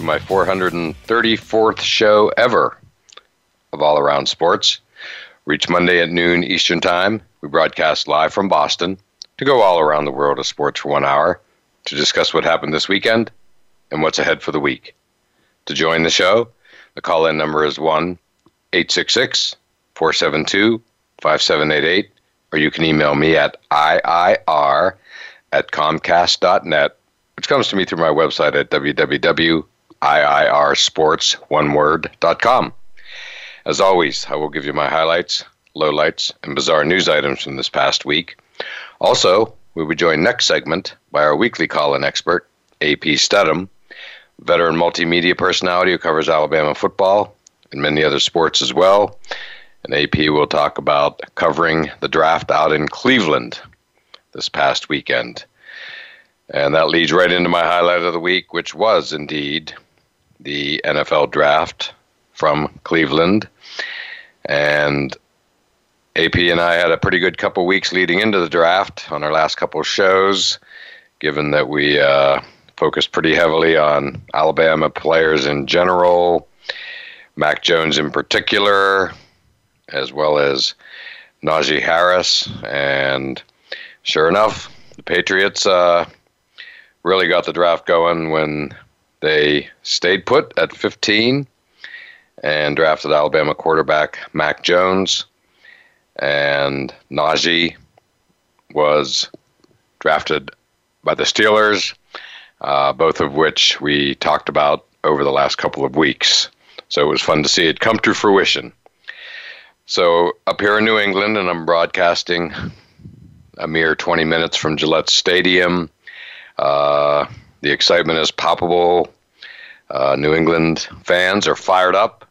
to my 434th show ever of All Around Sports. Reach Monday at noon Eastern Time. We broadcast live from Boston to go all around the world of sports for one hour to discuss what happened this weekend and what's ahead for the week. To join the show, the call in number is 1 866 472 5788, or you can email me at IIR at Comcast.net, which comes to me through my website at www iirsports, As always, I will give you my highlights, lowlights, and bizarre news items from this past week. Also, we'll be joined next segment by our weekly call-in expert, AP Steadham, veteran multimedia personality who covers Alabama football and many other sports as well. And AP will talk about covering the draft out in Cleveland this past weekend. And that leads right into my highlight of the week, which was indeed the NFL draft from Cleveland. And AP and I had a pretty good couple weeks leading into the draft on our last couple shows, given that we uh, focused pretty heavily on Alabama players in general, Mac Jones in particular, as well as Najee Harris. And sure enough, the Patriots uh, really got the draft going when they stayed put at 15 and drafted Alabama quarterback Mac Jones. And Najee was drafted by the Steelers, uh, both of which we talked about over the last couple of weeks. So it was fun to see it come to fruition. So up here in New England, and I'm broadcasting a mere 20 minutes from Gillette Stadium. Uh, the excitement is palpable. Uh, New England fans are fired up.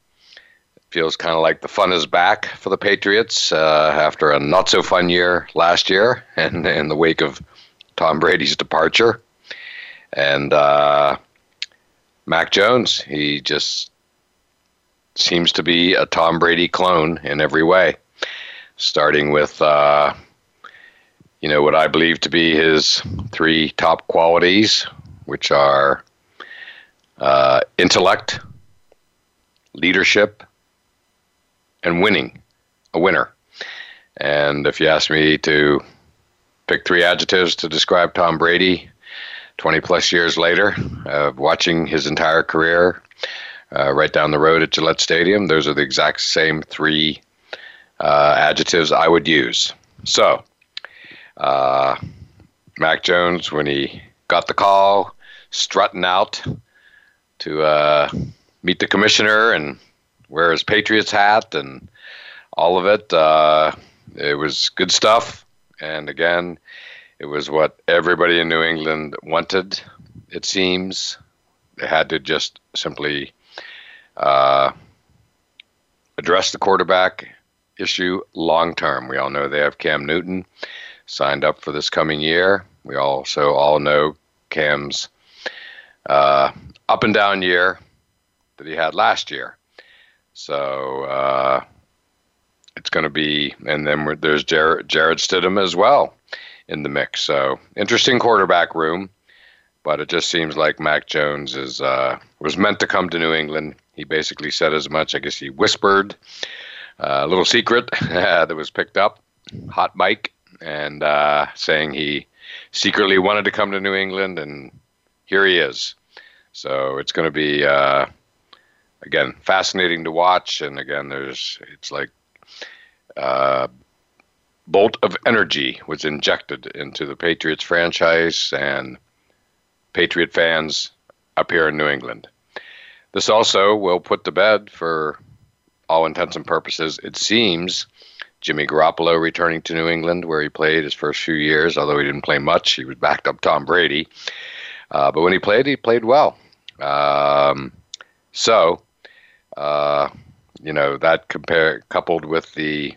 It feels kind of like the fun is back for the Patriots uh, after a not so fun year last year and in the wake of Tom Brady's departure. And uh, Mac Jones, he just seems to be a Tom Brady clone in every way, starting with uh, you know, what I believe to be his three top qualities, which are uh, intellect, leadership, and winning, a winner. And if you ask me to pick three adjectives to describe Tom Brady 20 plus years later, uh, watching his entire career uh, right down the road at Gillette Stadium, those are the exact same three uh, adjectives I would use. So, uh, Mac Jones, when he got the call, strutting out to uh, meet the commissioner and wear his Patriots hat and all of it. Uh, it was good stuff. And again, it was what everybody in New England wanted, it seems. They had to just simply uh, address the quarterback issue long term. We all know they have Cam Newton signed up for this coming year. We also all know Cam's uh, up and down year that he had last year. So uh, it's going to be, and then there's Jared, Jarrett Stidham as well in the mix. So interesting quarterback room, but it just seems like Mac Jones is uh, was meant to come to New England. He basically said as much. I guess he whispered uh, a little secret that was picked up, hot mic, and uh, saying he secretly wanted to come to New England, and here he is. So it's going to be uh, again fascinating to watch, and again, there's it's like a bolt of energy was injected into the Patriots franchise and Patriot fans up here in New England. This also will put to bed, for all intents and purposes, it seems, Jimmy Garoppolo returning to New England, where he played his first few years, although he didn't play much. He was backed up Tom Brady. Uh, but when he played, he played well. Um, So, uh, you know, that compare coupled with the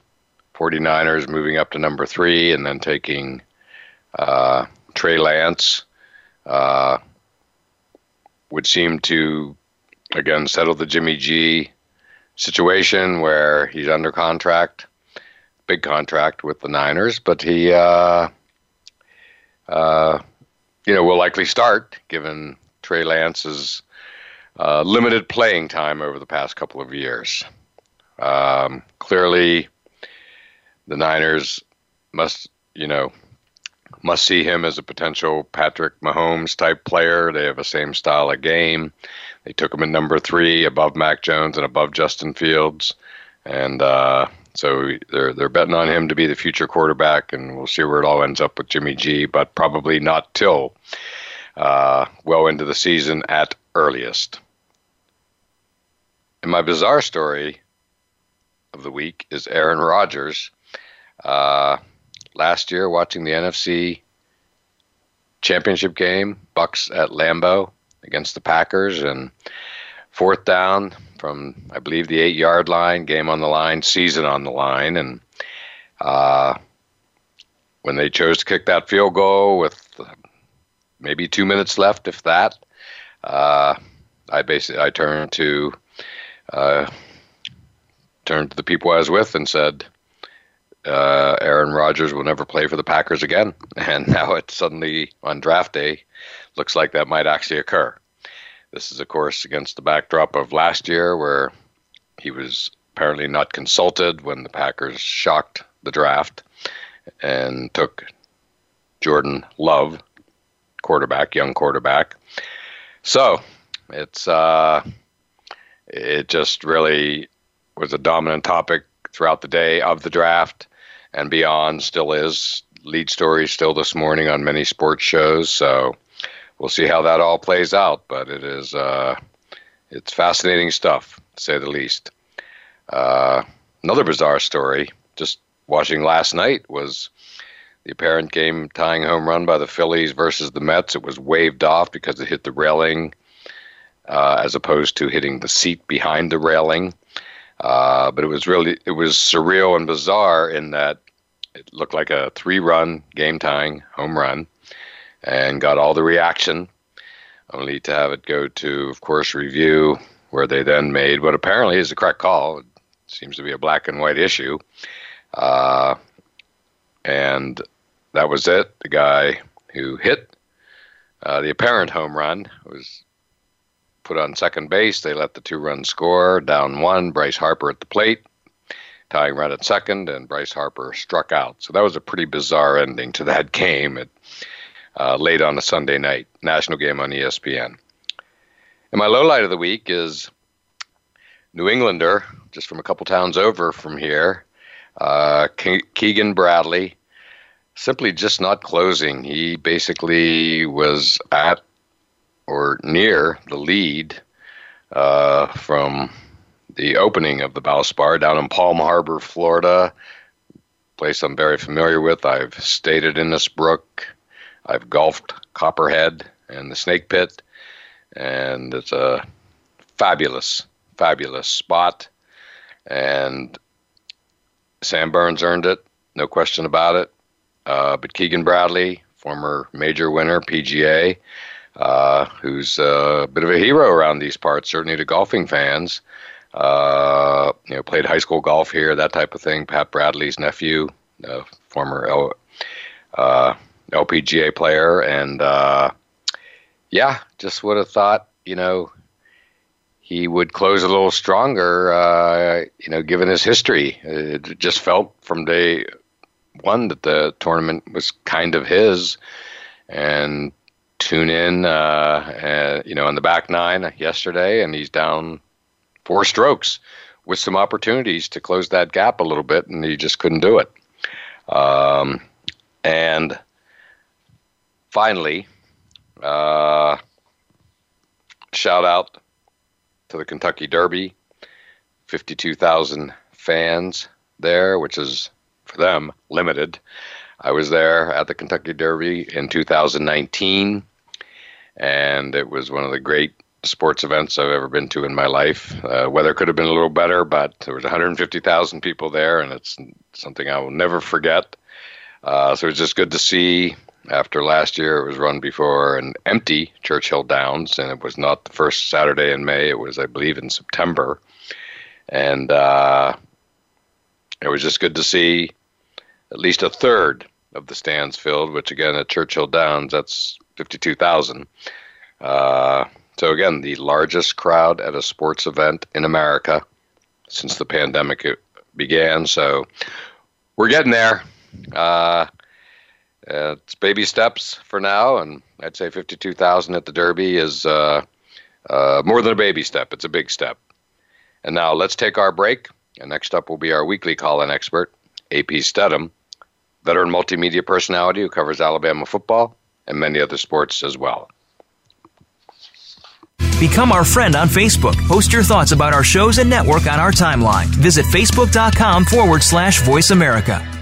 49ers moving up to number three and then taking uh, Trey Lance uh, would seem to, again, settle the Jimmy G situation where he's under contract, big contract with the Niners, but he, uh, uh, you know, will likely start given Trey Lance's uh, limited playing time over the past couple of years. Um, clearly, the Niners must, you know, must see him as a potential Patrick Mahomes type player. They have the same style of game. They took him at number three, above Mac Jones and above Justin Fields, and uh, so they're they're betting on him to be the future quarterback. And we'll see where it all ends up with Jimmy G, but probably not till uh, well into the season at earliest. And my bizarre story of the week is Aaron Rodgers. Uh, last year, watching the NFC championship game, Bucs at Lambeau against the Packers, and fourth down from I believe the eight yard line, game on the line, season on the line, and uh, when they chose to kick that field goal with maybe two minutes left, if that. Uh, I basically I turned to uh, turned to the people I was with and said, uh, "Aaron Rodgers will never play for the Packers again." And now it suddenly on draft day looks like that might actually occur. This is, of course, against the backdrop of last year where he was apparently not consulted when the Packers shocked the draft and took Jordan Love quarterback, young quarterback. So it's uh, it just really was a dominant topic throughout the day of the draft and beyond. Still is lead story still this morning on many sports shows. So we'll see how that all plays out. But it is uh, it's fascinating stuff, to say the least. Uh, another bizarre story, just watching last night, was the apparent game tying home run by the Phillies versus the Mets. It was waved off because it hit the railing uh, as opposed to hitting the seat behind the railing. Uh, but it was really it was surreal and bizarre in that it looked like a three-run game tying home run and got all the reaction, only to have it go to, of course, review where they then made what apparently is a correct call. It seems to be a black and white issue. Uh, and that was it. The guy who hit uh, the apparent home run was put on second base. They let the two runs score down one. Bryce Harper at the plate, tying run at second, and Bryce Harper struck out. So that was a pretty bizarre ending to that game at uh, late on a Sunday night, national game on ESPN. And my low light of the week is New Englander, just from a couple towns over from here, uh, Keegan Bradley simply just not closing. He basically was at or near the lead uh, from the opening of the Valspar down in Palm Harbor, Florida. Place I'm very familiar with. I've stayed at Innisbrook. I've golfed Copperhead and the Snake Pit, and it's a fabulous, fabulous spot. And Sam Burns earned it, no question about it. Uh, but Keegan Bradley, former major winner, PGA, uh, who's a bit of a hero around these parts, certainly to golfing fans. Uh, you know, played high school golf here, that type of thing. Pat Bradley's nephew, uh, former uh, LPGA player, and uh, yeah, just would have thought, you know, he would close a little stronger, uh, you know, given his history. It just felt from day one that the tournament was kind of his. And tune in, uh, and, you know, on the back nine yesterday, and he's down four strokes with some opportunities to close that gap a little bit, and he just couldn't do it. Um, and finally, uh, shout out to the Kentucky Derby, 52,000 fans there, which is for them limited. I was there at the Kentucky Derby in 2019, and it was one of the great sports events I've ever been to in my life. Uh, weather could have been a little better, but there was 150,000 people there, and it's something I will never forget. Uh, so it was just good to see. After last year, it was run before an empty Churchill Downs, and it was not the first Saturday in May. It was, I believe, in September, and uh, it was just good to see at least a third of the stands filled. Which again, at Churchill Downs, that's 52,000. Uh, so again, the largest crowd at a sports event in America since the pandemic began. So we're getting there. Uh, it's baby steps for now, and I'd say 52,000 at the Derby is uh, uh, more than a baby step. It's a big step. And now let's take our break. And next up will be our weekly call-in expert, AP Steadham, veteran multimedia personality who covers Alabama football and many other sports as well. Become our friend on Facebook. Post your thoughts about our shows and network on our timeline. Visit facebook.com forward slash voice America.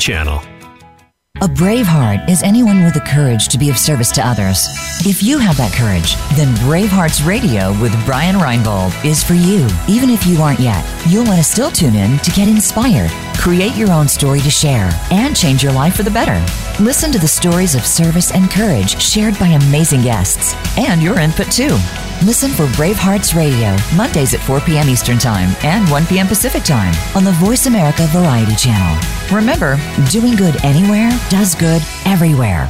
Channel. A brave heart is anyone with the courage to be of service to others. If you have that courage, then Bravehearts Radio with Brian Reinbold is for you. Even if you aren't yet, you'll want to still tune in to get inspired, create your own story to share, and change your life for the better. Listen to the stories of service and courage shared by amazing guests, and your input too. Listen for Bravehearts Radio, Mondays at 4 p.m. Eastern Time and 1 p.m. Pacific Time on the Voice America Variety Channel. Remember, doing good anywhere does good everywhere.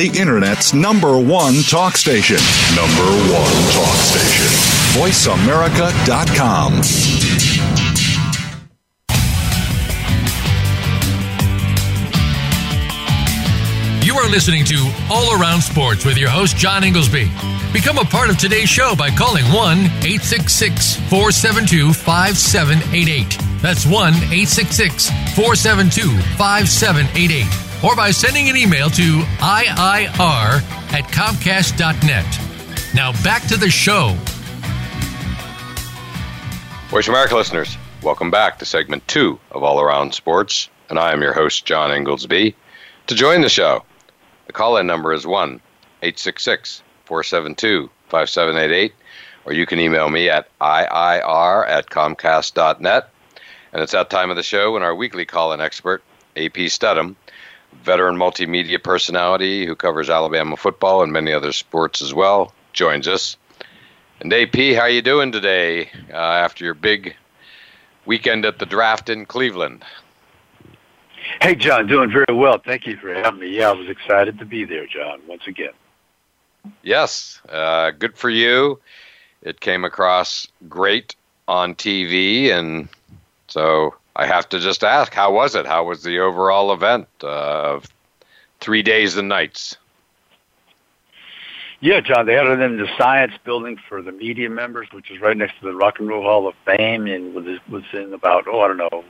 the Internet's number one talk station. Number one talk station. VoiceAmerica.com. You are listening to All Around Sports with your host, John Ingoldsby. Become a part of today's show by calling 1 866 472 5788. That's 1 866 472 5788 or by sending an email to IIR at Comcast.net. Now back to the show. Voice America listeners, welcome back to segment two of All Around Sports, and I am your host, John Ingoldsby. To join the show, the call in number is 1 866 472 5788, or you can email me at IIR at Comcast.net. And it's that time of the show when our weekly call in expert, AP Steadham, veteran multimedia personality who covers Alabama football and many other sports as well, joins us. And AP, how you doing today uh, after your big weekend at the draft in Cleveland? Hey, John, doing very well. Thank you for having me. Yeah, I was excited to be there, John, once again. Yes, uh, good for you. It came across great on TV, and so I have to just ask, how was it? How was the overall event uh, of three days and nights? Yeah, John, they had it in the science building for the media members, which is right next to the Rock and Roll Hall of Fame, and was within about oh I don't know,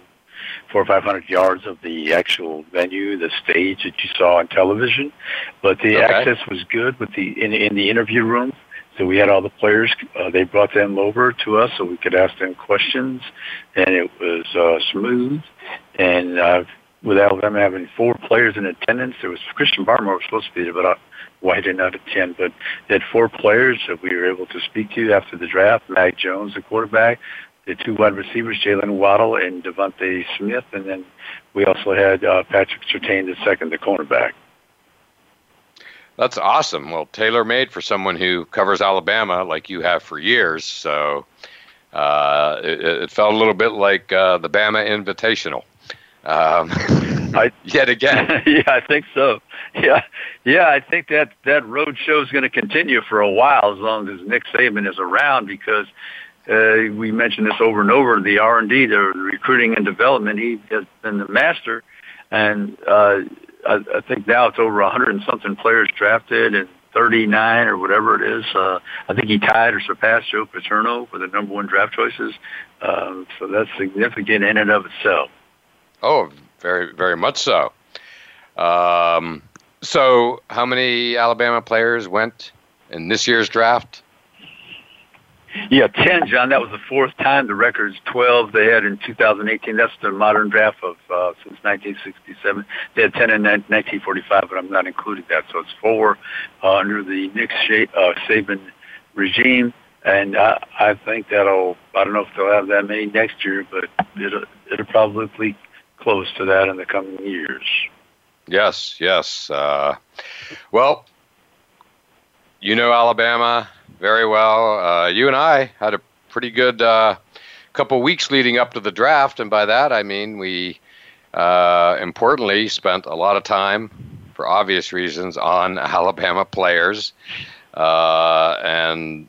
four or five hundred yards of the actual venue, the stage that you saw on television. But the Okay. access was good with the in, in the interview room. So we had all the players. Uh, they brought them over to us so we could ask them questions, and it was uh, smooth. And uh, with Alabama having four players in attendance, there was Christian Barmore was supposed to be there, but why did not attend? But they had four players that we were able to speak to after the draft. Mac Jones, the quarterback, the two wide receivers, Jaylen Waddle and DeVonta Smith, and then we also had uh, Patrick Surtain the second, the cornerback. That's awesome. Well, tailor made for someone who covers Alabama like you have for years. So uh, it, it felt a little bit like uh, the Bama Invitational. Um, I, yet again. yeah, I think so. Yeah, yeah, I think that that road show is going to continue for a while as long as Nick Saban is around because uh, we mentioned this over and over. The R and D, the recruiting and development, he has been the master, and uh, I, I think now it's over a hundred and something players drafted and. 39 or whatever it is. Uh, I think he tied or surpassed Joe Paterno for the number one draft choices. Um, so that's significant in and of itself. Oh, very, very much so. Um, so, how many Alabama players went in this year's draft? Yeah, 10, John. That was the fourth time. The record's 12 they had in 2018. That's the modern draft of uh, since 1967. They had 10 in 1945, but I'm not including that. So it's four uh, under the Nick uh, Saban regime. And I, I think that'll, I don't know if they'll have that many next year, but it'll, it'll probably close to that in the coming years. Yes, yes. Uh, well, you know Alabama very well. Uh, you and I had a pretty good uh, couple weeks leading up to the draft, and by that I mean we uh, importantly spent a lot of time, for obvious reasons, on Alabama players, uh, and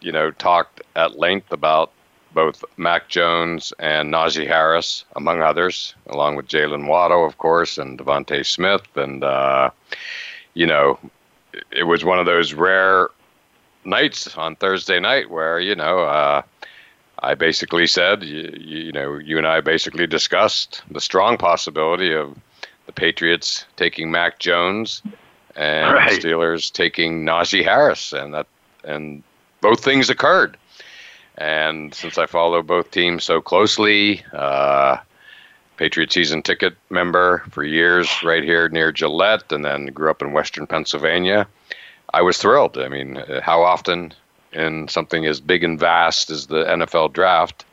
you know talked at length about both Mac Jones and Najee Harris, among others, along with Jaylen Waddle, of course, and DeVonta Smith. And, uh, you know, it was one of those rare nights on Thursday night where, you know, uh, I basically said, you, you know, you and I basically discussed the strong possibility of the Patriots taking Mac Jones and Right. the Steelers taking Najee Harris. And that, and both things occurred. And since I follow both teams so closely, uh, Patriot season ticket member for years right here near Gillette, and then grew up in Western Pennsylvania, I was thrilled. I mean, uh, how often in something as big and vast as the NFL draft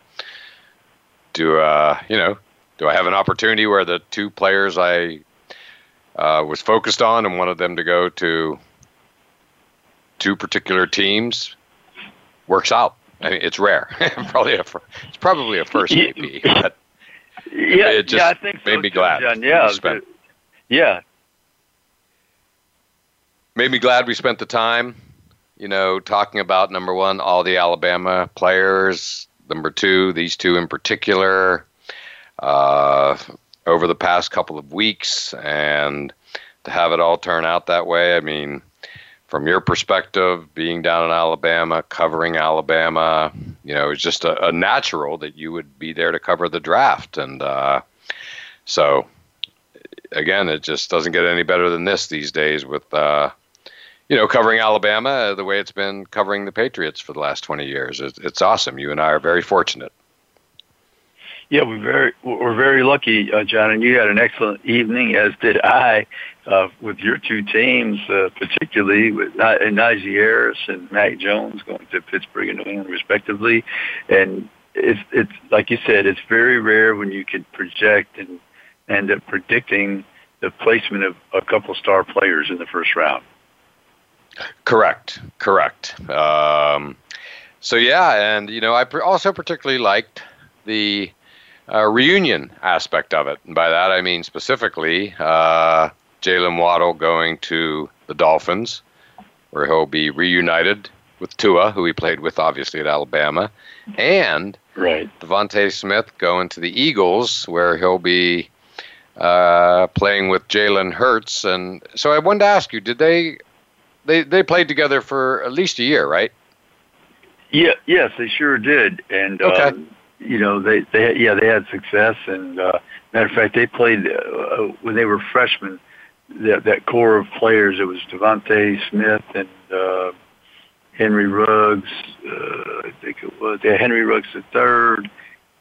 do uh, you know do I have an opportunity where the two players I uh, was focused on and wanted them to go to two particular teams works out. I mean, it's rare. probably a it's probably a first maybe, but Yeah, it just yeah, I think so made me glad. John. Yeah, yeah, made me glad we spent the time. You know, talking about number one, all the Alabama players. Number two, these two in particular. Uh, over the past couple of weeks, and to have it all turn out that way. I mean, from your perspective, being down in Alabama, covering Alabama, you know, it's just a, a natural that you would be there to cover the draft. And uh, so, again, it just doesn't get any better than this these days with, uh, you know, covering Alabama uh, the way it's been covering the Patriots for the last 20 years. It's, it's awesome. You and I are very fortunate. yeah. We're very we're very lucky, uh, John, and you had an excellent evening, as did I, uh, with your two teams, uh, particularly with Ni- Najee Harris and Mac Jones going to Pittsburgh and New England, respectively. And it's it's like you said, it's very rare when you can project and end up predicting the placement of a couple star players in the first round. Correct. Correct. Um, so yeah, and you know, I pr- also particularly liked the uh, reunion aspect of it. And by that, I mean specifically uh, Jaylen Waddle going to the Dolphins, where he'll be reunited with Tua, who he played with obviously at Alabama, and Right. DeVonta Smith going to the Eagles, where he'll be uh, playing with Jalen Hurts. And so I wanted to ask you, did they they they played together for at least a year, right? Yeah, yes, they sure did. And Okay. um, you know, they they yeah they had success, and uh, matter of fact, they played uh, when they were freshmen. That that core of players, it was DeVonta Smith and uh, Henry Ruggs. Uh, I think it was yeah, Henry Ruggs the third,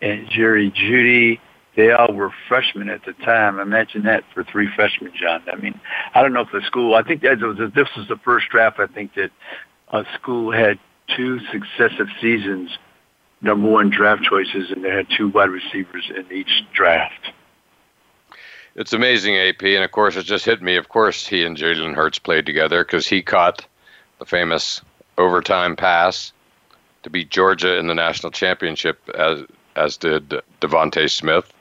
and Jerry Jeudy. They all were freshmen at the time. Imagine that for three freshmen, John. I mean, I don't know if the school. I think this was the first draft. I think that a school had two successive seasons number one draft choices, and they had two wide receivers in each draft. It's amazing, AP, and of course, it just hit me. Of course, he and Jalen Hurts played together because he caught the famous overtime pass to beat Georgia in the national championship, as as did DeVonta Smith,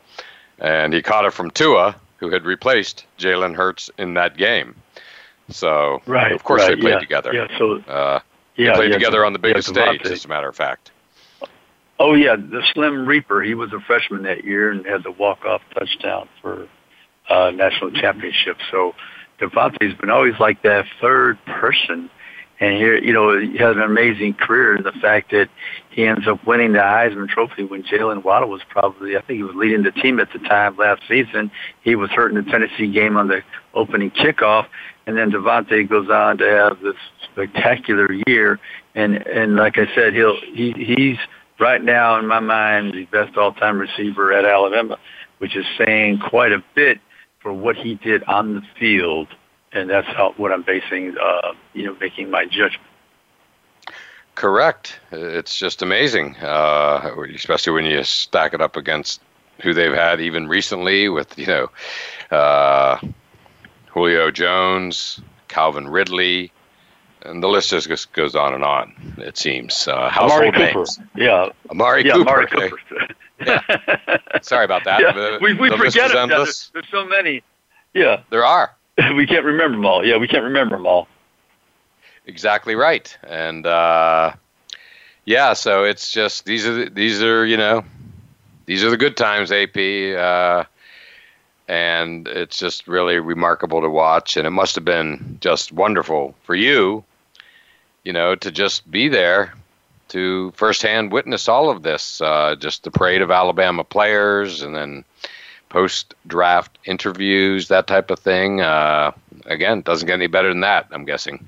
and he caught it from Tua, who had replaced Jalen Hurts in that game. So, right, of course, right, they played yeah, together. Yeah, so uh, yeah, they played yeah, together on the biggest yeah, stage, as a matter of fact. Oh yeah, the Slim Reaper. He was a freshman that year and had the walk-off touchdown for uh, national championship. So DeVonta's been always like that third person, and here you know he has an amazing career. And the fact that he ends up winning the Heisman Trophy when Jaylen Waddle was probably I think he was leading the team at the time last season. He was hurt in the Tennessee game on the opening kickoff, and then DeVonta goes on to have this spectacular year. And and like I said, he'll he he's right now in my mind the best all-time receiver at Alabama, which is saying quite a bit for what he did on the field, and that's how what I'm basing, uh, you know, making my judgment. Correct. It's just amazing, uh, especially when you stack it up against who they've had even recently with you know uh, Julio Jones, Calvin Ridley, and the list just goes on and on. It seems uh, household Amari Cooper. names. Yeah, Amari yeah, Cooper. Amari okay. Cooper. yeah. Sorry about that. Yeah, The- we we the forget them. Yeah, there's, there's so many. Yeah, There are. we can't remember them all. Yeah, we can't remember them all. Exactly right. And uh, yeah, so it's just these are the, these are you know these are the good times, AP. Uh, and it's just really remarkable to watch, and it must have been just wonderful for you, you know, to just be there to firsthand witness all of this, uh, just the parade of Alabama players, and then post draft interviews, that type of thing. Uh, again, doesn't get any better than that, I'm guessing.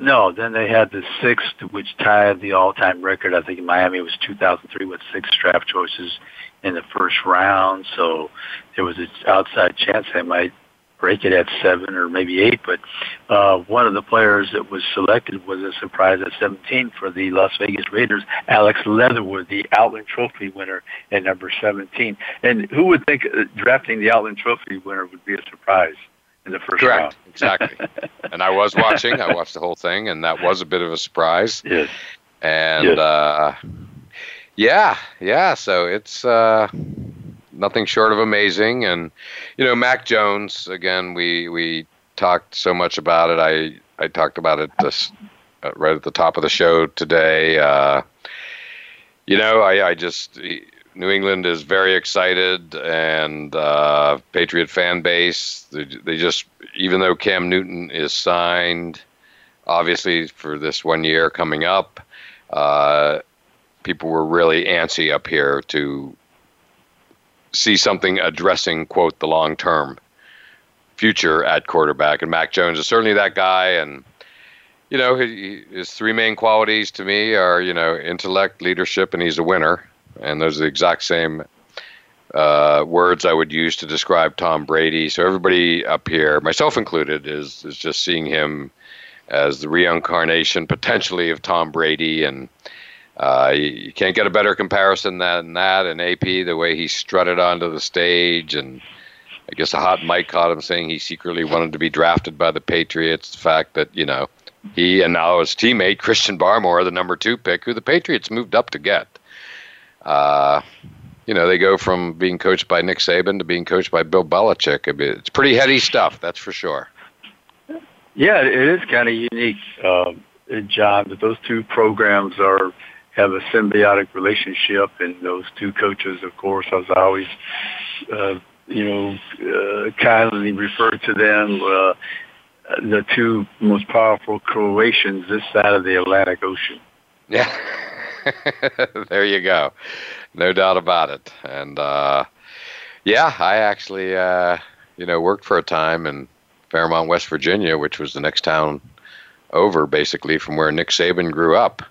No, then they had the sixth, which tied the all-time record. I think in Miami was 2003 with six draft choices in the first round. So there was an outside chance they might break it at seven or maybe eight. But uh, one of the players that was selected was a surprise at 17 for the Las Vegas Raiders, Alex Leatherwood, the Outland Trophy winner at number 17. And who would think uh, drafting the Outland Trophy winner would be a surprise? In the first Correct, round. exactly. and I was watching. I watched the whole thing, and that was a bit of a surprise. Yes. And Yes. uh, yeah, yeah. So it's uh, nothing short of amazing. And you know, Mac Jones. Again, we we talked so much about it. I I talked about it this uh, right at the top of the show today. Uh, you know, I I just. New England is very excited, and uh, Patriot fan base. They, they just, even though Cam Newton is signed, obviously for this one year coming up, uh, people were really antsy up here to see something addressing quote the long term future at quarterback, and Mac Jones is certainly that guy, and. You know, his three main qualities to me are, you know, intellect, leadership, and he's a winner and those are the exact same uh, words I would use to describe Tom Brady. So everybody up here, myself included, is is just seeing him as the reincarnation potentially of Tom Brady, and uh, you, you can't get a better comparison than that. And AP, the way he strutted onto the stage, and I guess a hot mic caught him saying he secretly wanted to be drafted by the Patriots. The fact that you know he and now his teammate Christian Barmore, the number two pick, who the Patriots moved up to get. Uh, you know, they go from being coached by Nick Saban to being coached by Bill Belichick. It's pretty heady stuff, that's for sure. Yeah, it is kind of unique, uh, John, that those two programs are have a symbiotic relationship, and those two coaches, of course, as I always, uh, you know, uh, kindly refer to them, uh, the two most powerful Croatians this side of the Atlantic Ocean. Yeah. there you go. No doubt about it. And uh, yeah, I actually, uh, you know, worked for a time in Fairmont, West Virginia, which was the next town over, basically, from where Nick Saban grew up.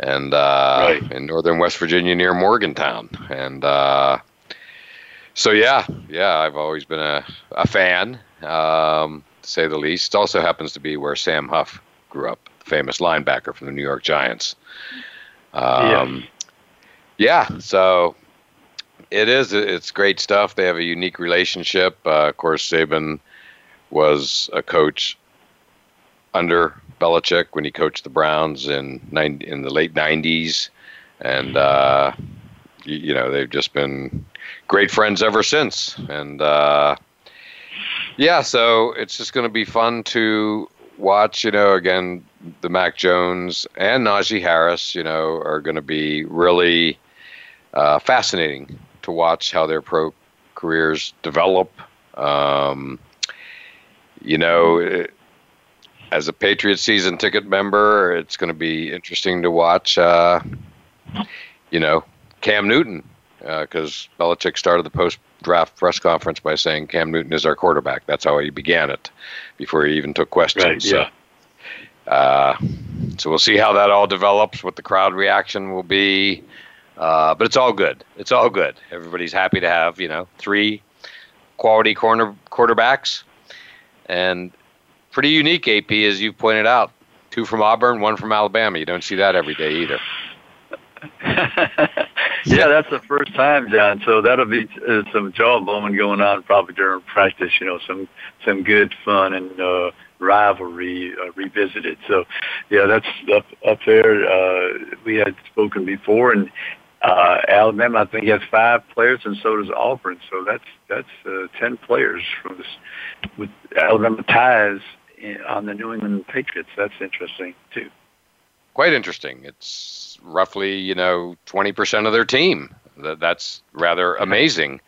And uh, right. in northern West Virginia near Morgantown. And uh, so, yeah, yeah, I've always been a, a fan, um, to say the least. It also happens to be where Sam Huff grew up, the famous linebacker from the New York Giants. Um, yeah. yeah, so it is. It's great stuff. They have a unique relationship. Uh, of course, Saban was a coach under Belichick when he coached the Browns in 90, in the late '90s, and uh, you, you, know they've just been great friends ever since. And uh, yeah, so it's just going to be fun to watch. You know, again, the Mac Jones and Najee Harris, you know, are going to be really uh, fascinating to watch how their pro careers develop. Um, you know, as a Patriot season ticket member, it's going to be interesting to watch. Uh, you know, Cam Newton, because uh, Belichick started the post draft press conference by saying Cam Newton is our quarterback. That's how he began it, before he even took questions. Right, yeah. So, uh, so we'll see how that all develops, what the crowd reaction will be. Uh, but it's all good. It's all good. Everybody's happy to have you know three quality corner quarterbacks, and pretty unique. AP as you pointed out, two from Auburn, one from Alabama. You don't see that every day either. yeah, that's the first time, John. So that'll be uh, some jawbone going on probably during practice. You know, some some good fun and uh, rivalry uh, revisited. So, yeah, that's up up there. Uh, we had spoken before, and uh, Alabama, I think, has five players, and so does Auburn. So that's that's uh, ten players from this, with Alabama ties on the New England Patriots. That's interesting too. Quite interesting. It's roughly you know twenty percent of their team. That, that's rather amazing.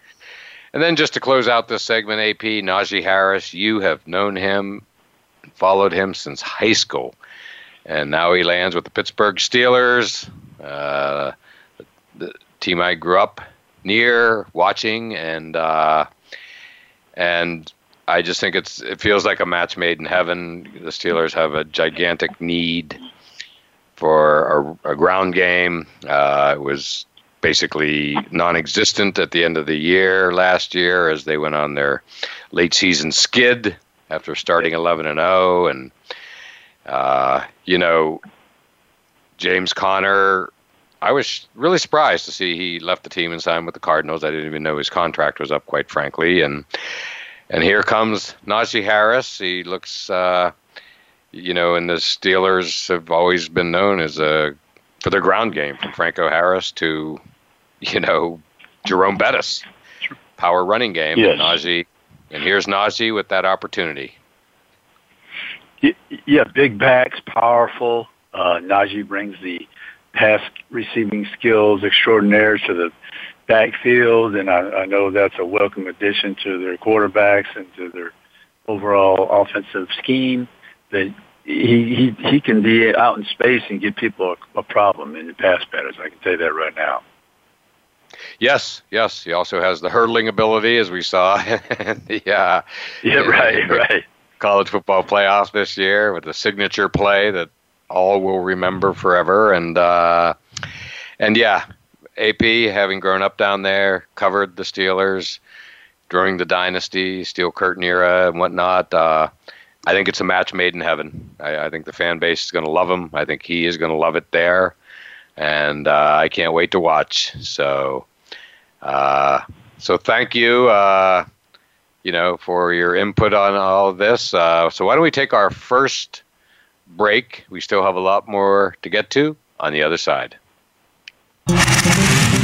And then just to close out this segment, AP Najee Harris, you have known him, followed him since high school, and now he lands with the Pittsburgh Steelers. Uh, the team I grew up near watching, and uh, and I just think it's it feels like a match made in heaven. The Steelers have a gigantic need for a, a ground game. Uh, it was basically non-existent at the end of the year last year as they went on their late season skid after starting 11 and 0 and uh, you know James Conner I was really surprised to see he left the team and signed with the Cardinals. I didn't even know his contract was up, quite frankly. And and here comes Najee Harris. He looks, uh, you know, and the Steelers have always been known as a for their ground game, from Franco Harris to, you know, Jerome Bettis, power running game. Yes. And Najee, and here's Najee with that opportunity. Yeah, big backs, powerful. Uh, Najee brings the pass receiving skills extraordinaire to the backfield, and I, I know that's a welcome addition to their quarterbacks and to their overall offensive scheme. That he he he can be out in space and give people a, a problem in the pass batters. I can tell you that right now. Yes, yes. He also has the hurdling ability, as we saw. yeah, yeah, right, right. College football playoff this year with the signature play that all will remember forever. And uh, and yeah, AP having grown up down there, covered the Steelers during the dynasty, Steel Curtain era, and whatnot. Uh, I think it's a match made in heaven. I, I think the fan base is going to love him. I think he is going to love it there, and uh, I can't wait to watch. So, uh, so thank you, uh, you know, for your input on all of this. Uh, so why don't we take our first break. We still have a lot more to get to on the other side.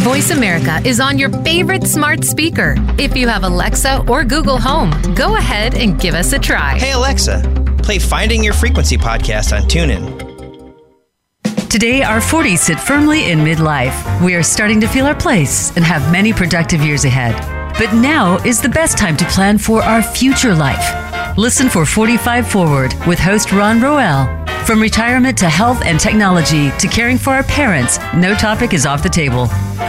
Voice America is on your favorite smart speaker. If you have Alexa or Google Home, go ahead and give us a try. Hey, Alexa, play Finding Your Frequency podcast on TuneIn. Today, our 40s sit firmly in midlife. We are starting to feel our place and have many productive years ahead. But now is the best time to plan for our future life. Listen for 45 Forward with host Ron Roel From retirement to health and technology to caring for our parents, no topic is off the table.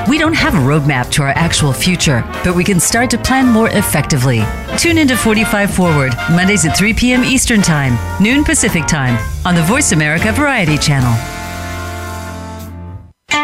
We don't have a roadmap to our actual future, but we can start to plan more effectively. Tune into 45 Forward, Mondays at 3 p.m. Eastern Time, noon Pacific Time, on the Voice America Variety Channel.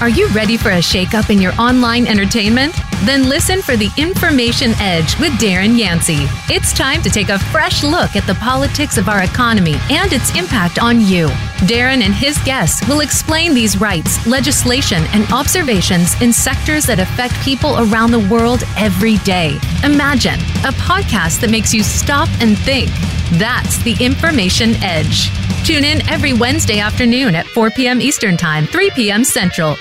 Are you ready for a shakeup in your online entertainment? Then listen for the Information Edge with Darren Yancey. It's time to take a fresh look at the politics of our economy and its impact on you. Darren and his guests will explain these rights, legislation, and observations in sectors that affect people around the world every day. Imagine a podcast that makes you stop and think. That's the Information Edge. Tune in every Wednesday afternoon at 4 p.m. Eastern Time, 3 p.m. Central,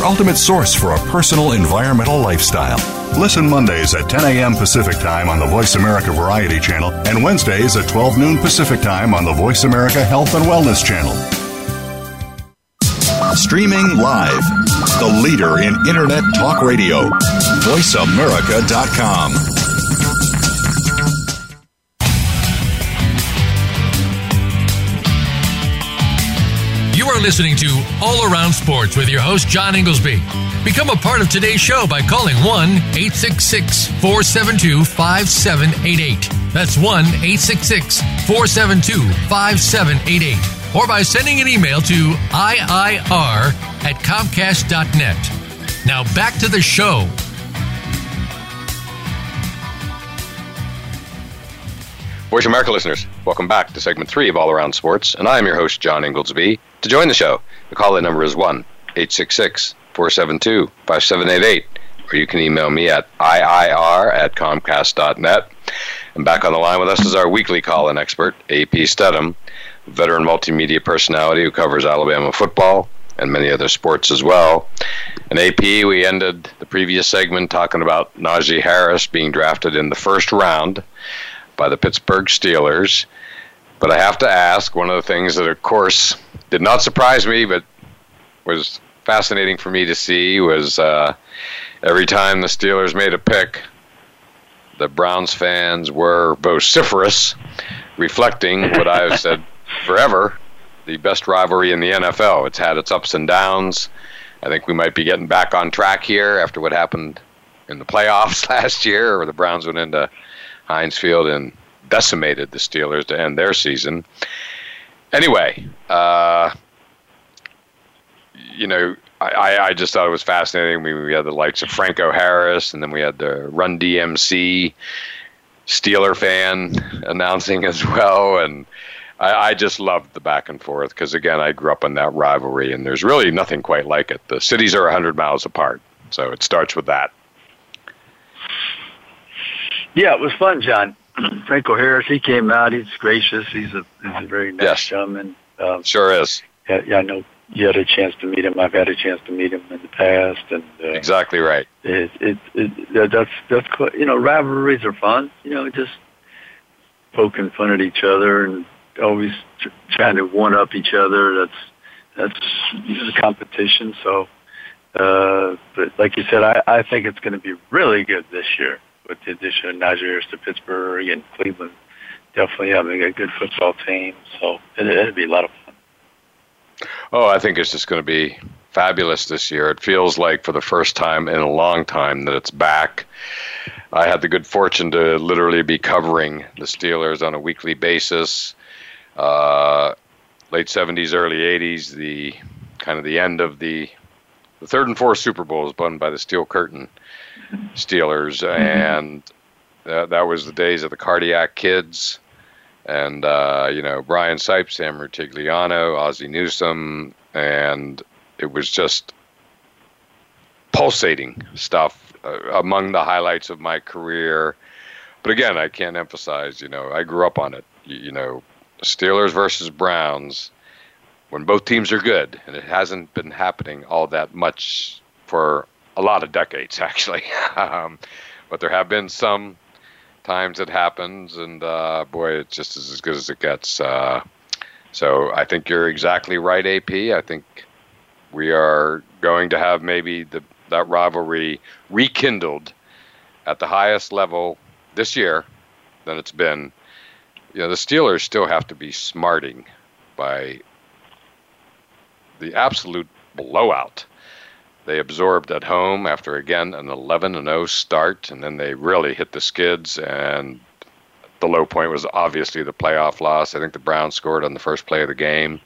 your ultimate source for a personal environmental lifestyle. Listen Mondays at 10 a.m. Pacific Time on the Voice America Variety Channel and Wednesdays at 12 noon Pacific Time on the Voice America Health and Wellness Channel. Streaming live, the leader in Internet Talk Radio, VoiceAmerica.com. listening to All Around Sports with your host, John Ingoldsby. Become a part of today's show by calling 1 866 472 5788. That's 1 866 472 5788. Or by sending an email to IIR at Comcast.net. Now back to the show. Voice America listeners, welcome back to segment three of All Around Sports, and I am your host, John Ingoldsby. To join the show, the call in number is 1 866 472 5788, or you can email me at IIR at Comcast.net. And back on the line with us is our weekly call in expert, AP Steadham, veteran multimedia personality who covers Alabama football and many other sports as well. And AP, we ended the previous segment talking about Najee Harris being drafted in the first round by the Pittsburgh Steelers. But I have to ask one of the things that, of course, did not surprise me, but was fascinating for me to see was uh, every time the Steelers made a pick, the Browns fans were vociferous, reflecting what I've said forever the best rivalry in the NFL. It's had its ups and downs. I think we might be getting back on track here after what happened in the playoffs last year, where the Browns went into Heinz Field and decimated the Steelers to end their season. Anyway, uh, you know, I, I just thought it was fascinating. We, we had the likes of Franco Harris, and then we had the Run DMC Steeler fan announcing as well. And I, I just loved the back and forth because, again, I grew up in that rivalry, and there's really nothing quite like it. The cities are 100 miles apart, so it starts with that. Yeah, it was fun, John. Franco Harris, he came out. He's gracious. He's a he's a very nice Yes. gentleman. Um, Sure is. yeah, yeah, I know you had a chance to meet him. I've had a chance to meet him in the past, and uh, Exactly right. it, it, it, that- that's that's quite, you know rivalries are fun. You know, just poking fun at each other and always tr- trying to one up each other. That's that's you know, the competition. So, uh, but like you said, I, I think it's going to be really good this year with the addition of Najee to Pittsburgh and Cleveland. Definitely having a good football team. So it, it'll be a lot of fun. Oh, I think it's just going to be fabulous this year. It feels like for the first time in a long time that it's back. I had the good fortune to literally be covering the Steelers on a weekly basis. uh, late 70s, early 80s, the kind of the end of the the third and fourth Super Bowls won by the Steel Curtain Steelers, mm-hmm. and that, that was the days of the Cardiac Kids, and uh, you know Brian Sipes, Sam Rutigliano, Ozzie Newsome, and it was just pulsating stuff uh, among the highlights of my career. But again, I can't emphasize, you know, I grew up on it. You, you know, Steelers versus Browns when both teams are good, and it hasn't been happening all that much for a lot of decades, actually. um, but there have been some times it happens, and uh, boy, it's just as good as it gets. Uh, so I think you're exactly right, AP. I think we are going to have maybe the that rivalry rekindled at the highest level this year than it's been. You know, the Steelers still have to be smarting by the absolute blowout they absorbed at home after again an 11 0 start, and then they really hit the skids. And the low point was obviously the playoff loss. I think the Browns scored on the first play of the game.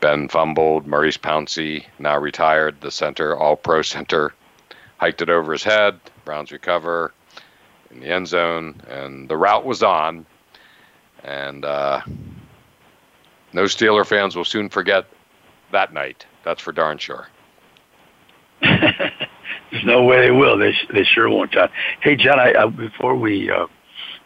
Ben fumbled. Maurkice Pouncey, now retired, the center, all pro center, hiked it over his head. Browns recover in the end zone, and the rout was on. And uh, no Steeler fans will soon forget that night. That's for darn sure. There's no way they will. They sh- they sure won't, John. Hey, John. I, I before we uh,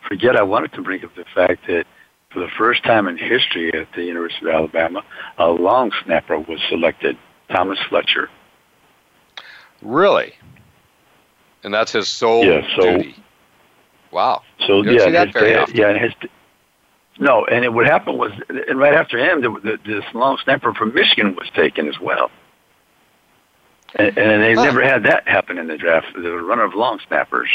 forget, I wanted to bring up the fact that for the first time in history at the University of Alabama, a long snapper was selected, Thomas Fletcher. Really? And that's his sole yeah, so, duty. Wow. So yeah, his yeah, and his no, and it, what happened was, and right after him, the, the, this long snapper from Michigan was taken as well. And, and they've huh. never had that happen in the draft. The runner of long snappers.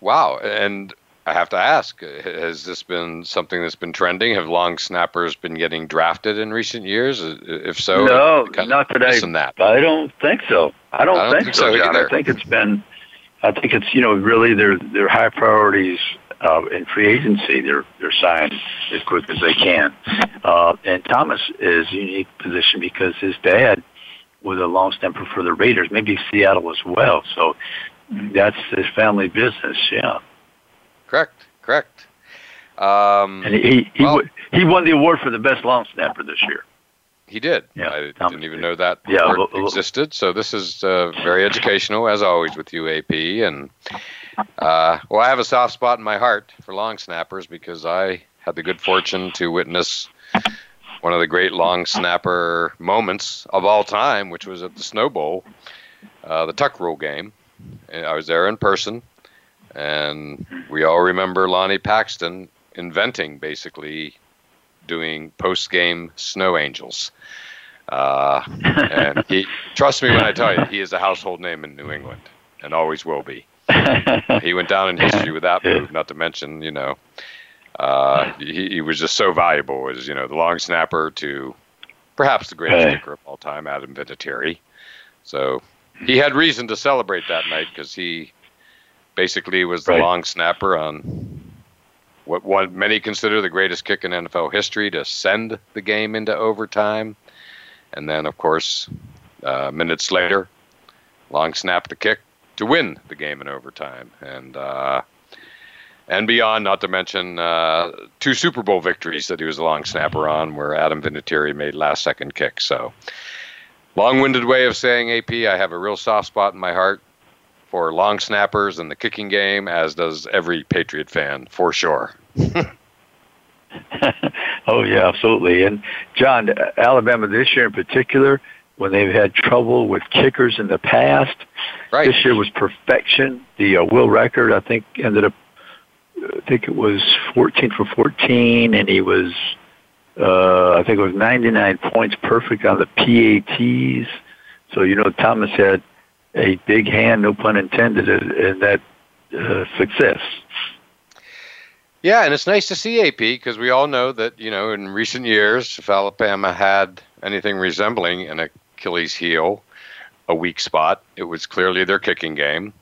Wow. And I have to ask, has this been something that's been trending? Have long snappers been getting drafted in recent years? If so, no, not today. That. I don't think so. I don't, I don't think, think, so, John. I think it's been, I think it's, you know, really they're, they're high priorities uh, in free agency. They're, they're signed as quick as they can. Uh, and Thomas is a unique position because his dad was a long snapper for the Raiders, maybe Seattle as well. So that's his family business. Yeah. Correct. Correct. Um, and he he well, he won the award for the best long snapper this year. He did. Yeah, I Thomas didn't even know that yeah, well, existed. So this is uh, very educational, as always, with UAP. And uh, well, I have a soft spot in my heart for long snappers because I had the good fortune to witness one of the great long snapper moments of all time, which was at the Snow Bowl, uh, the Tuck Rule game. I was there in person, and we all remember Lonnie Paxton inventing basically doing post game snow angels. Uh, and he, trust me when I tell you, he is a household name in New England and always will be. he went down in history with that move, not to mention, you know, uh, he, he, was just so valuable as you know the long snapper to perhaps the greatest hey. kicker of all time, Adam Vinatieri. So he had reason to celebrate that night because he basically was the right. long snapper on what one many consider the greatest kick in NFL history to send the game into overtime, and then of course uh, minutes later, long snap the kick to win the game in overtime, and. Uh, and beyond, not to mention uh, two Super Bowl victories that he was a long snapper on, where Adam Vinatieri made last second kicks. So, long winded way of saying, AP, I have a real soft spot in my heart for long snappers and the kicking game, as does every Patriot fan, for sure. oh, yeah, absolutely. And, John, Alabama this year in particular, when they've had trouble with kickers in the past, right. this year was perfection. The uh, Will record, I think, ended up I think it was 14 for 14, and he was, uh, I think it was 99 points perfect on the PATs. So, you know, Thomas had a big hand, no pun intended, in that uh, success. Yeah, and it's nice to see AP because we all know that, you know, in recent years, if Alabama had anything resembling an Achilles heel, a weak spot, it was clearly their kicking game.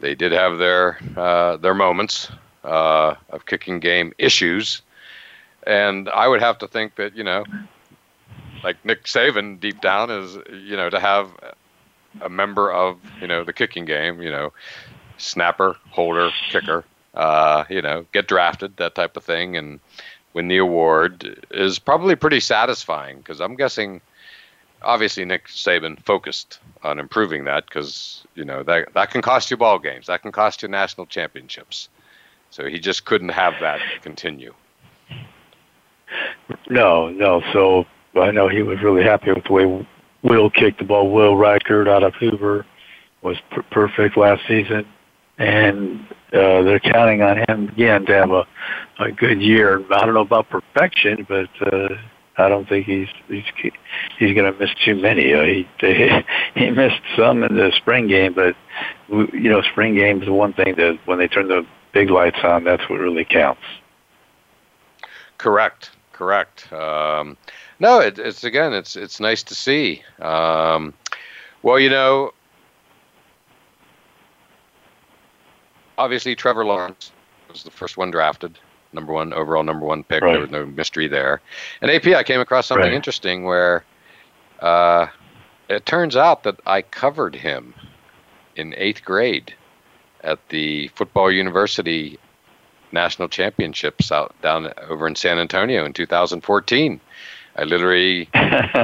They did have their uh, their moments, uh, of kicking game issues. and I would have to think that you know, like Nick Saban, deep down is you know to have a member of you know the kicking game, you know, snapper, holder, kicker, uh, you know, get drafted, that type of thing, and win the award is probably pretty satisfying because I'm guessing obviously Nick Saban focused on improving that because you know that that can cost you ball games, that can cost you national championships. So he just couldn't have that continue. No, no. So I know he was really happy with the way Will kicked the ball. Will Reichard out of Hoover was per- perfect last season, and uh, they're counting on him again to have a, a good year. I don't know about perfection, but uh, I don't think he's he's he's going to miss too many. Uh, he he missed some in the spring game, but you know, spring game is one thing that when they turn the big lights on, that's what really counts. Correct, correct. Um, no, it, it's again, it's it's nice to see. Um, well, you know, obviously Trevor Lawrence was the first one drafted number one overall number one pick. Right. There was no mystery there. And AP, I came across something right. interesting where uh, it turns out that I covered him in eighth grade at the Football University National Championships out down over in San Antonio in 2014. I literally,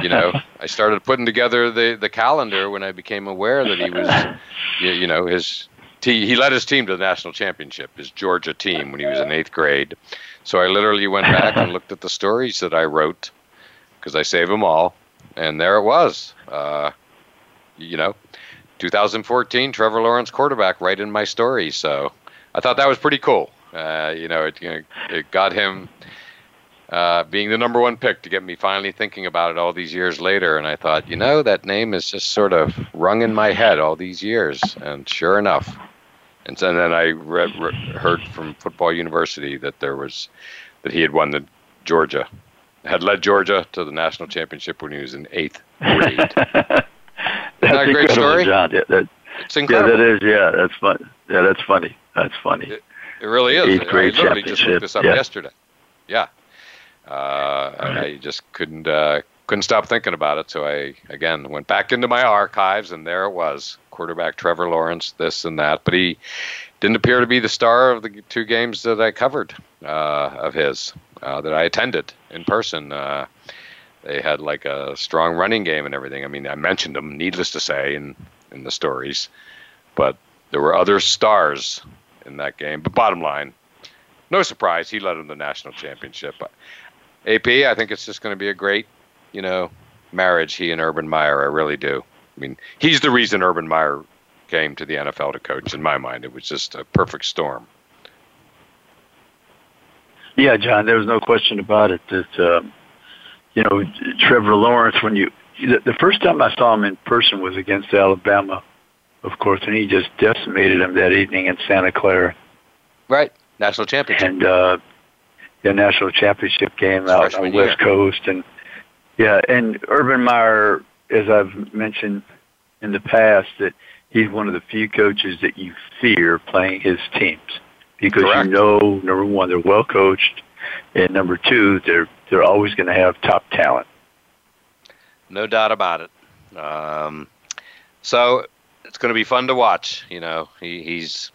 you know, I started putting together the the calendar when I became aware that he was, you, you know, his he, he led his team to the national championship, his Georgia team, when he was in eighth grade. So I literally went back and looked at the stories that I wrote because I save them all, and there it was. Uh, you know, 2014, Trevor Lawrence quarterback, right in my story. So I thought that was pretty cool. Uh, you know, it, you know, it got him uh, being the number one pick to get me finally thinking about it all these years later. And I thought, you know, that name is just sort of rung in my head all these years. And sure enough, and, so, and then I heard from Football University that there was that he had won the Georgia, had led Georgia to the national championship when he was in eighth grade. that's that a great story, John. Yeah, that, it's incredible. Yeah, that is. Yeah, that's fun. Yeah, that's funny. That's funny. It, it really is. Eighth grade I literally just looked this up yeah. yesterday. Yeah. Uh, right. I just couldn't uh, couldn't stop thinking about it. So I again went back into my archives, and there it was: quarterback Trevor Lawrence, this and that. But he didn't appear to be the star of the two games that I covered uh, of his uh, that I attended in person. Uh, they had like a strong running game and everything. I mean, I mentioned them, needless to say, in in the stories, but there were other stars in that game. But bottom line, no surprise, he led them to the national championship. But AP, I think it's just going to be a great, you know, marriage. He and Urban Meyer, I really do. I mean, he's the reason Urban Meyer came to the NFL to coach. In my mind, it was just a perfect storm. Yeah, John, there was no question about it. That um, you know, Trevor Lawrence. When you the, the first time I saw him in person was against Alabama, of course, and he just decimated him that evening in Santa Clara. Right, national championship. And uh, the national championship game out on the West Coast, and yeah, and Urban Meyer, as I've mentioned in the past, that he's one of the few coaches that you fear playing his teams because Correct. you know, number one, they're well coached, and number two, they're they're always going to have top talent. No doubt about it. Um, so it's going to be fun to watch. You know, he, he's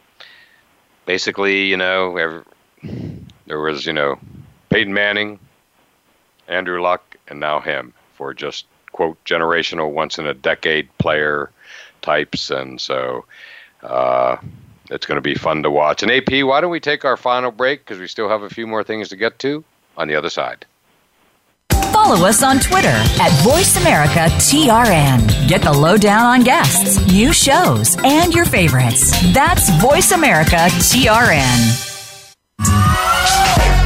basically, you know, every, there was, you know, Peyton Manning, Andrew Luck, and now him for just quote generational, once in a decade player types, and so uh, it's going to be fun to watch. And AP, why don't we take our final break because we still have a few more things to get to on the other side. Follow us on Twitter at VoiceAmericaTRN. Get the lowdown on guests, new shows, and your favorites. That's VoiceAmericaTRN.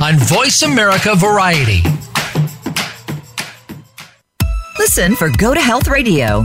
On Voice America Variety. Listen for Go to Health Radio,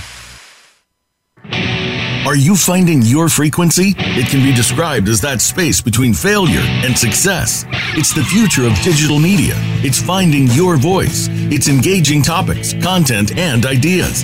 Are you finding your frequency? It can be described as that space between failure and success. It's the future of digital media. It's finding your voice. It's engaging topics, content, and ideas.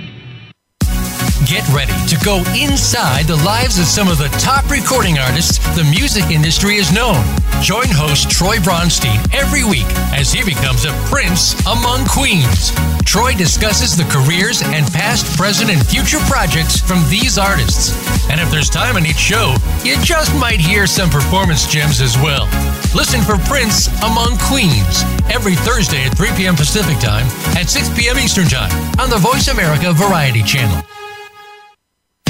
Get ready to go inside the lives of some of the top recording artists the music industry has known. Join host Troy Bronstein every week as he becomes a prince among queens. Troy discusses the careers and past, present, and future projects from these artists. And if there's time in each show, you just might hear some performance gems as well. Listen for Prince Among Queens every Thursday at 3 p.m. Pacific Time at 6 p.m. Eastern Time on the Voice America Variety Channel.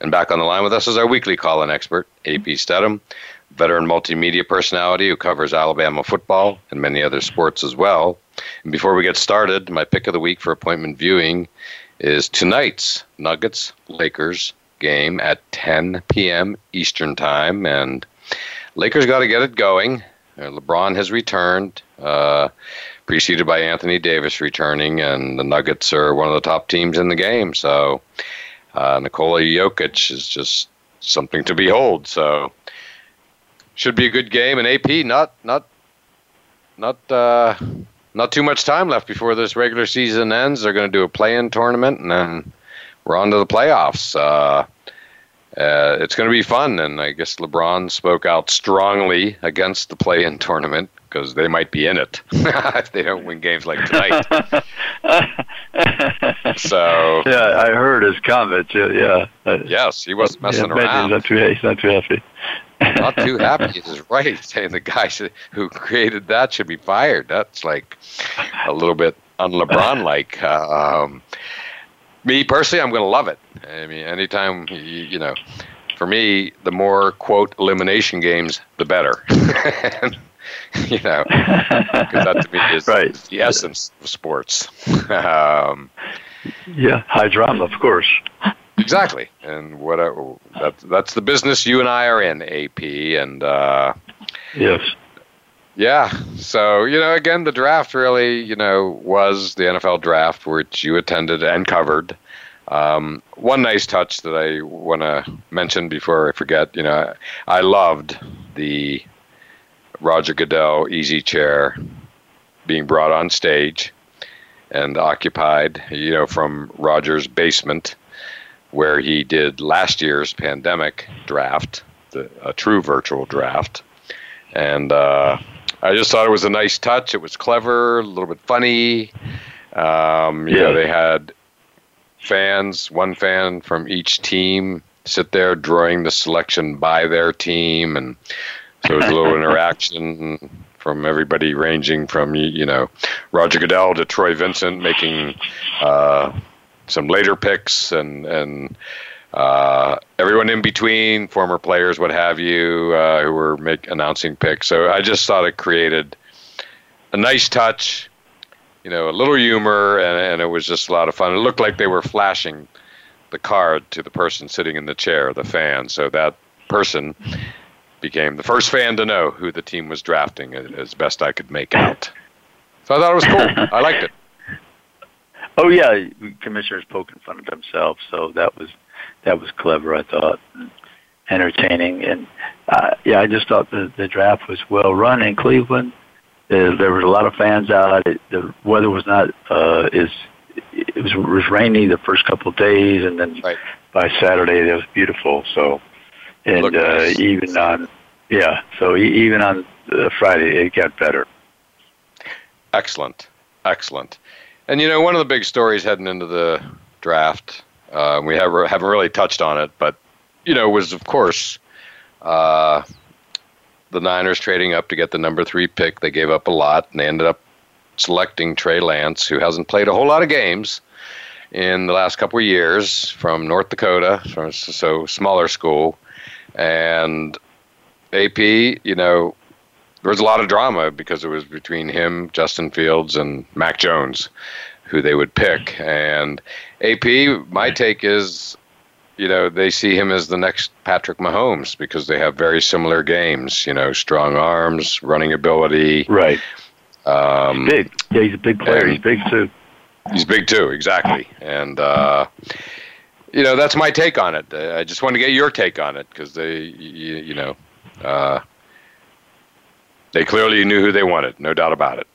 And back on the line with us is our weekly call in expert, AP Steadham, veteran multimedia personality who covers Alabama football and many other sports as well. And before we get started, my pick of the week for appointment viewing is tonight's Nuggets Lakers game at 10 p.m. Eastern Time. And Lakers got to get it going. Uh, LeBron has returned, uh, preceded by Anthony Davis returning, and the Nuggets are one of the top teams in the game. So uh, Nikola Jokic is just something to behold. So should be a good game. And AP, not not not uh, not too much time left before this regular season ends. They're going to do a play-in tournament, and then we're on to the playoffs. Uh, uh, it's going to be fun, and I guess LeBron spoke out strongly against the play-in tournament because they might be in it if they don't win games like tonight. so yeah, I heard his comments. Yeah, yeah. Yes, he wasn't messing yeah, around. He's not too, he's not too happy. not too happy is right. Saying the guy who created that should be fired. That's like a little bit un LeBron like. Um, me personally, I'm going to love it. I mean, anytime you, you know, for me, the more quote elimination games, the better. you know, because that to me is right. the essence of sports. um, yeah, high drama, of course. Exactly, and what I, that's that's the business you and I are in, AP, and uh, yes, yeah. So you know, again, the draft really, you know, was the NFL draft, which you attended and covered. Um, one nice touch that I want to mention before I forget, you know, I loved the Roger Goodell easy chair being brought on stage and occupied, you know, from Roger's basement where he did last year's pandemic draft, the, a true virtual draft. And uh, I just thought it was a nice touch. It was clever, a little bit funny. Um, you Yeah. know, they had fans, one fan from each team, sit there drawing the selection by their team, and so there was a little interaction from everybody ranging from you know Roger Goodell to Troy Vincent, making uh, some later picks and and uh, everyone in between, former players, what have you, uh, who were make, announcing picks. So I just thought it created a nice touch, you know, a little humor, and, and it was just a lot of fun. It looked like they were flashing the card to the person sitting in the chair, the fan. So that person became the first fan to know who the team was drafting, as best I could make out. So I thought it was cool. I liked it. Oh yeah, commissioner's poking fun at himself, so that was that was clever. I thought, entertaining, and uh, yeah, I just thought the the draft was well run in Cleveland. Uh, there was a lot of fans out. It, the weather was not uh, is it was, it was rainy the first couple of days, and then right. by Saturday it was beautiful. So, and uh, even on yeah, so even on uh, Friday it got better. Excellent, excellent. And you know, one of the big stories heading into the draft, uh, we have, haven't really touched on it, but you know, was of course uh, the Niners trading up to get the number three pick. They gave up a lot, and they ended up selecting Trey Lance, who hasn't played a whole lot of games in the last couple of years from North Dakota, from so smaller school, and AP, you know, there was a lot of drama because it was between him, Justin Fields, and Mac Jones, who they would pick. And AP, my take is, you know, they see him as the next Patrick Mahomes because they have very similar games. You know, strong arms, running ability. Right. Um, he's big. Yeah, he's a big player. He's big too. He's big too, exactly. And uh, you know, that's my take on it. I just want to get your take on it because they, you, you know. Uh, they clearly knew who they wanted, no doubt about it.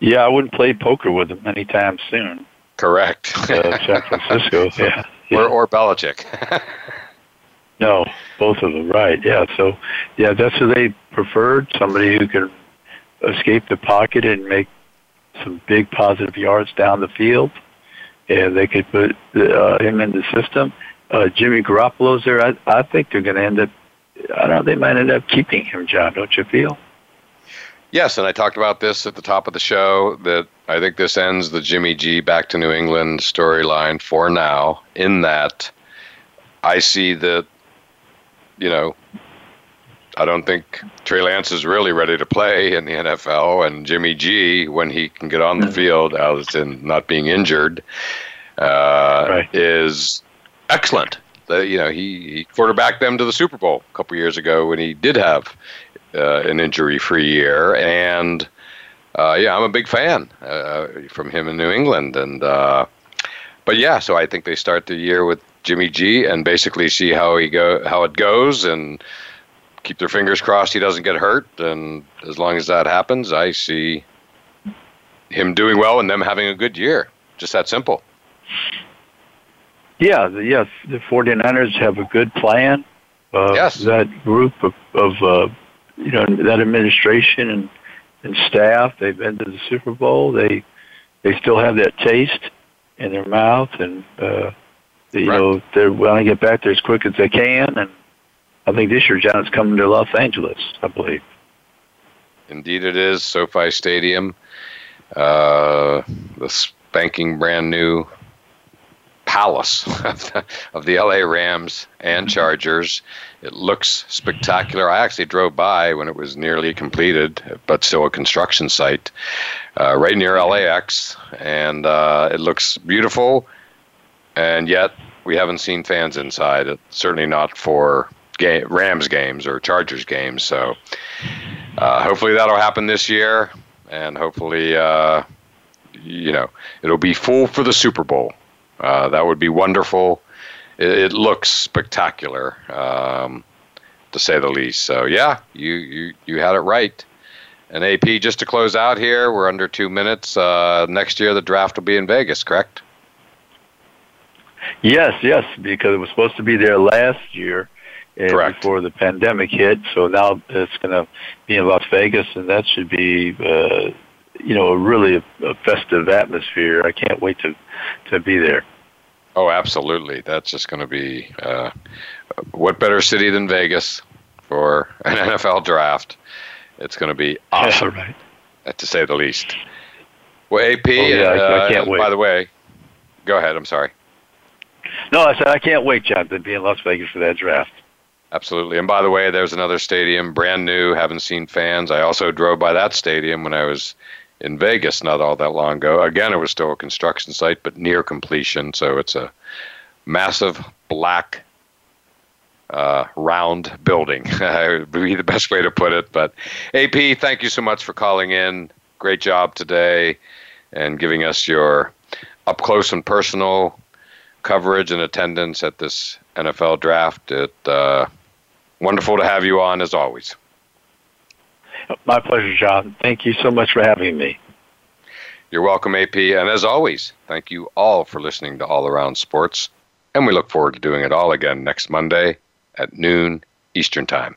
Yeah, I wouldn't play poker with him anytime soon. Correct. uh, San Francisco, yeah. yeah. Or, or Belichick. no, both of them, right. Yeah, so, yeah, that's who they preferred, somebody who can escape the pocket and make some big positive yards down the field. And they could put uh, him in the system. Uh, Jimmy Garoppolo's there. I, I think they're going to end up I don't know, they might end up keeping him, John, don't you feel? Yes, and I talked about this at the top of the show that I think this ends the Jimmy G back to New England storyline for now, in that I see that, you know, I don't think Trey Lance is really ready to play in the NFL, and Jimmy G, when he can get on the field, as in not being injured, uh, right. is excellent the, you know, he, he quarterbacked them to the Super Bowl a couple years ago when he did have uh, an injury-free year, and uh, yeah, I'm a big fan uh, from him in New England, and uh, but yeah, so I think they start the year with Jimmy G and basically see how he go how it goes and keep their fingers crossed he doesn't get hurt, and as long as that happens, I see him doing well and them having a good year. Just that simple. Yeah, the, yes, the 49ers have a good plan. Uh, yes. That group of, of uh, you know, that administration and, and staff, they've been to the Super Bowl. They they still have that taste in their mouth, and uh, you Right. know they want to get back there as quick as they can. And I think this year, John, coming to Los Angeles, I believe. Indeed, it is SoFi Stadium, uh, the spanking brand new palace of the, of the LA Rams and Chargers. It looks spectacular. I actually drove by when it was nearly completed, but still a construction site, uh, right near LAX, and uh, it looks beautiful. And yet, we haven't seen fans inside. It, certainly not for ga- Rams games or Chargers games. So. Uh, hopefully that'll happen this year, and hopefully, uh, you know, it'll be full for the Super Bowl. Uh, that would be wonderful. It, it looks spectacular, um, to say the least. So yeah, you you you had it right. And AP, just to close out here, we're under two minutes. Uh, next year, the draft will be in Vegas, correct? Yes, yes, because it was supposed to be there last year Correct. before the pandemic hit. So now it's going to be in Las Vegas, and that should be, uh, you know, a really a, festive atmosphere. I can't wait to to be there. Oh, absolutely. That's just going to be uh, what better city than Vegas for an NFL draft? It's going to be awesome, right. to say the least. Well, AP, Oh, yeah, I- I uh, can't wait. by the way, go ahead. I'm sorry. No, I said I can't wait, John, to be in Las Vegas for that draft. Absolutely. And by the way, there's another stadium, brand new, haven't seen fans. I also drove by that stadium when I was in Vegas not all that long ago. Again, it was still a construction site, but near completion. So it's a massive black uh, round building. would be the best way to put it. But AP, thank you so much for calling in. Great job today and giving us your up close and personal coverage and attendance at this NFL draft. It uh, wonderful to have you on as always. My pleasure, John. Thank you so much for having me. You're welcome, AP. And as always, thank you all for listening to All Around Sports. And we look forward to doing it all again next Monday at noon Eastern Time.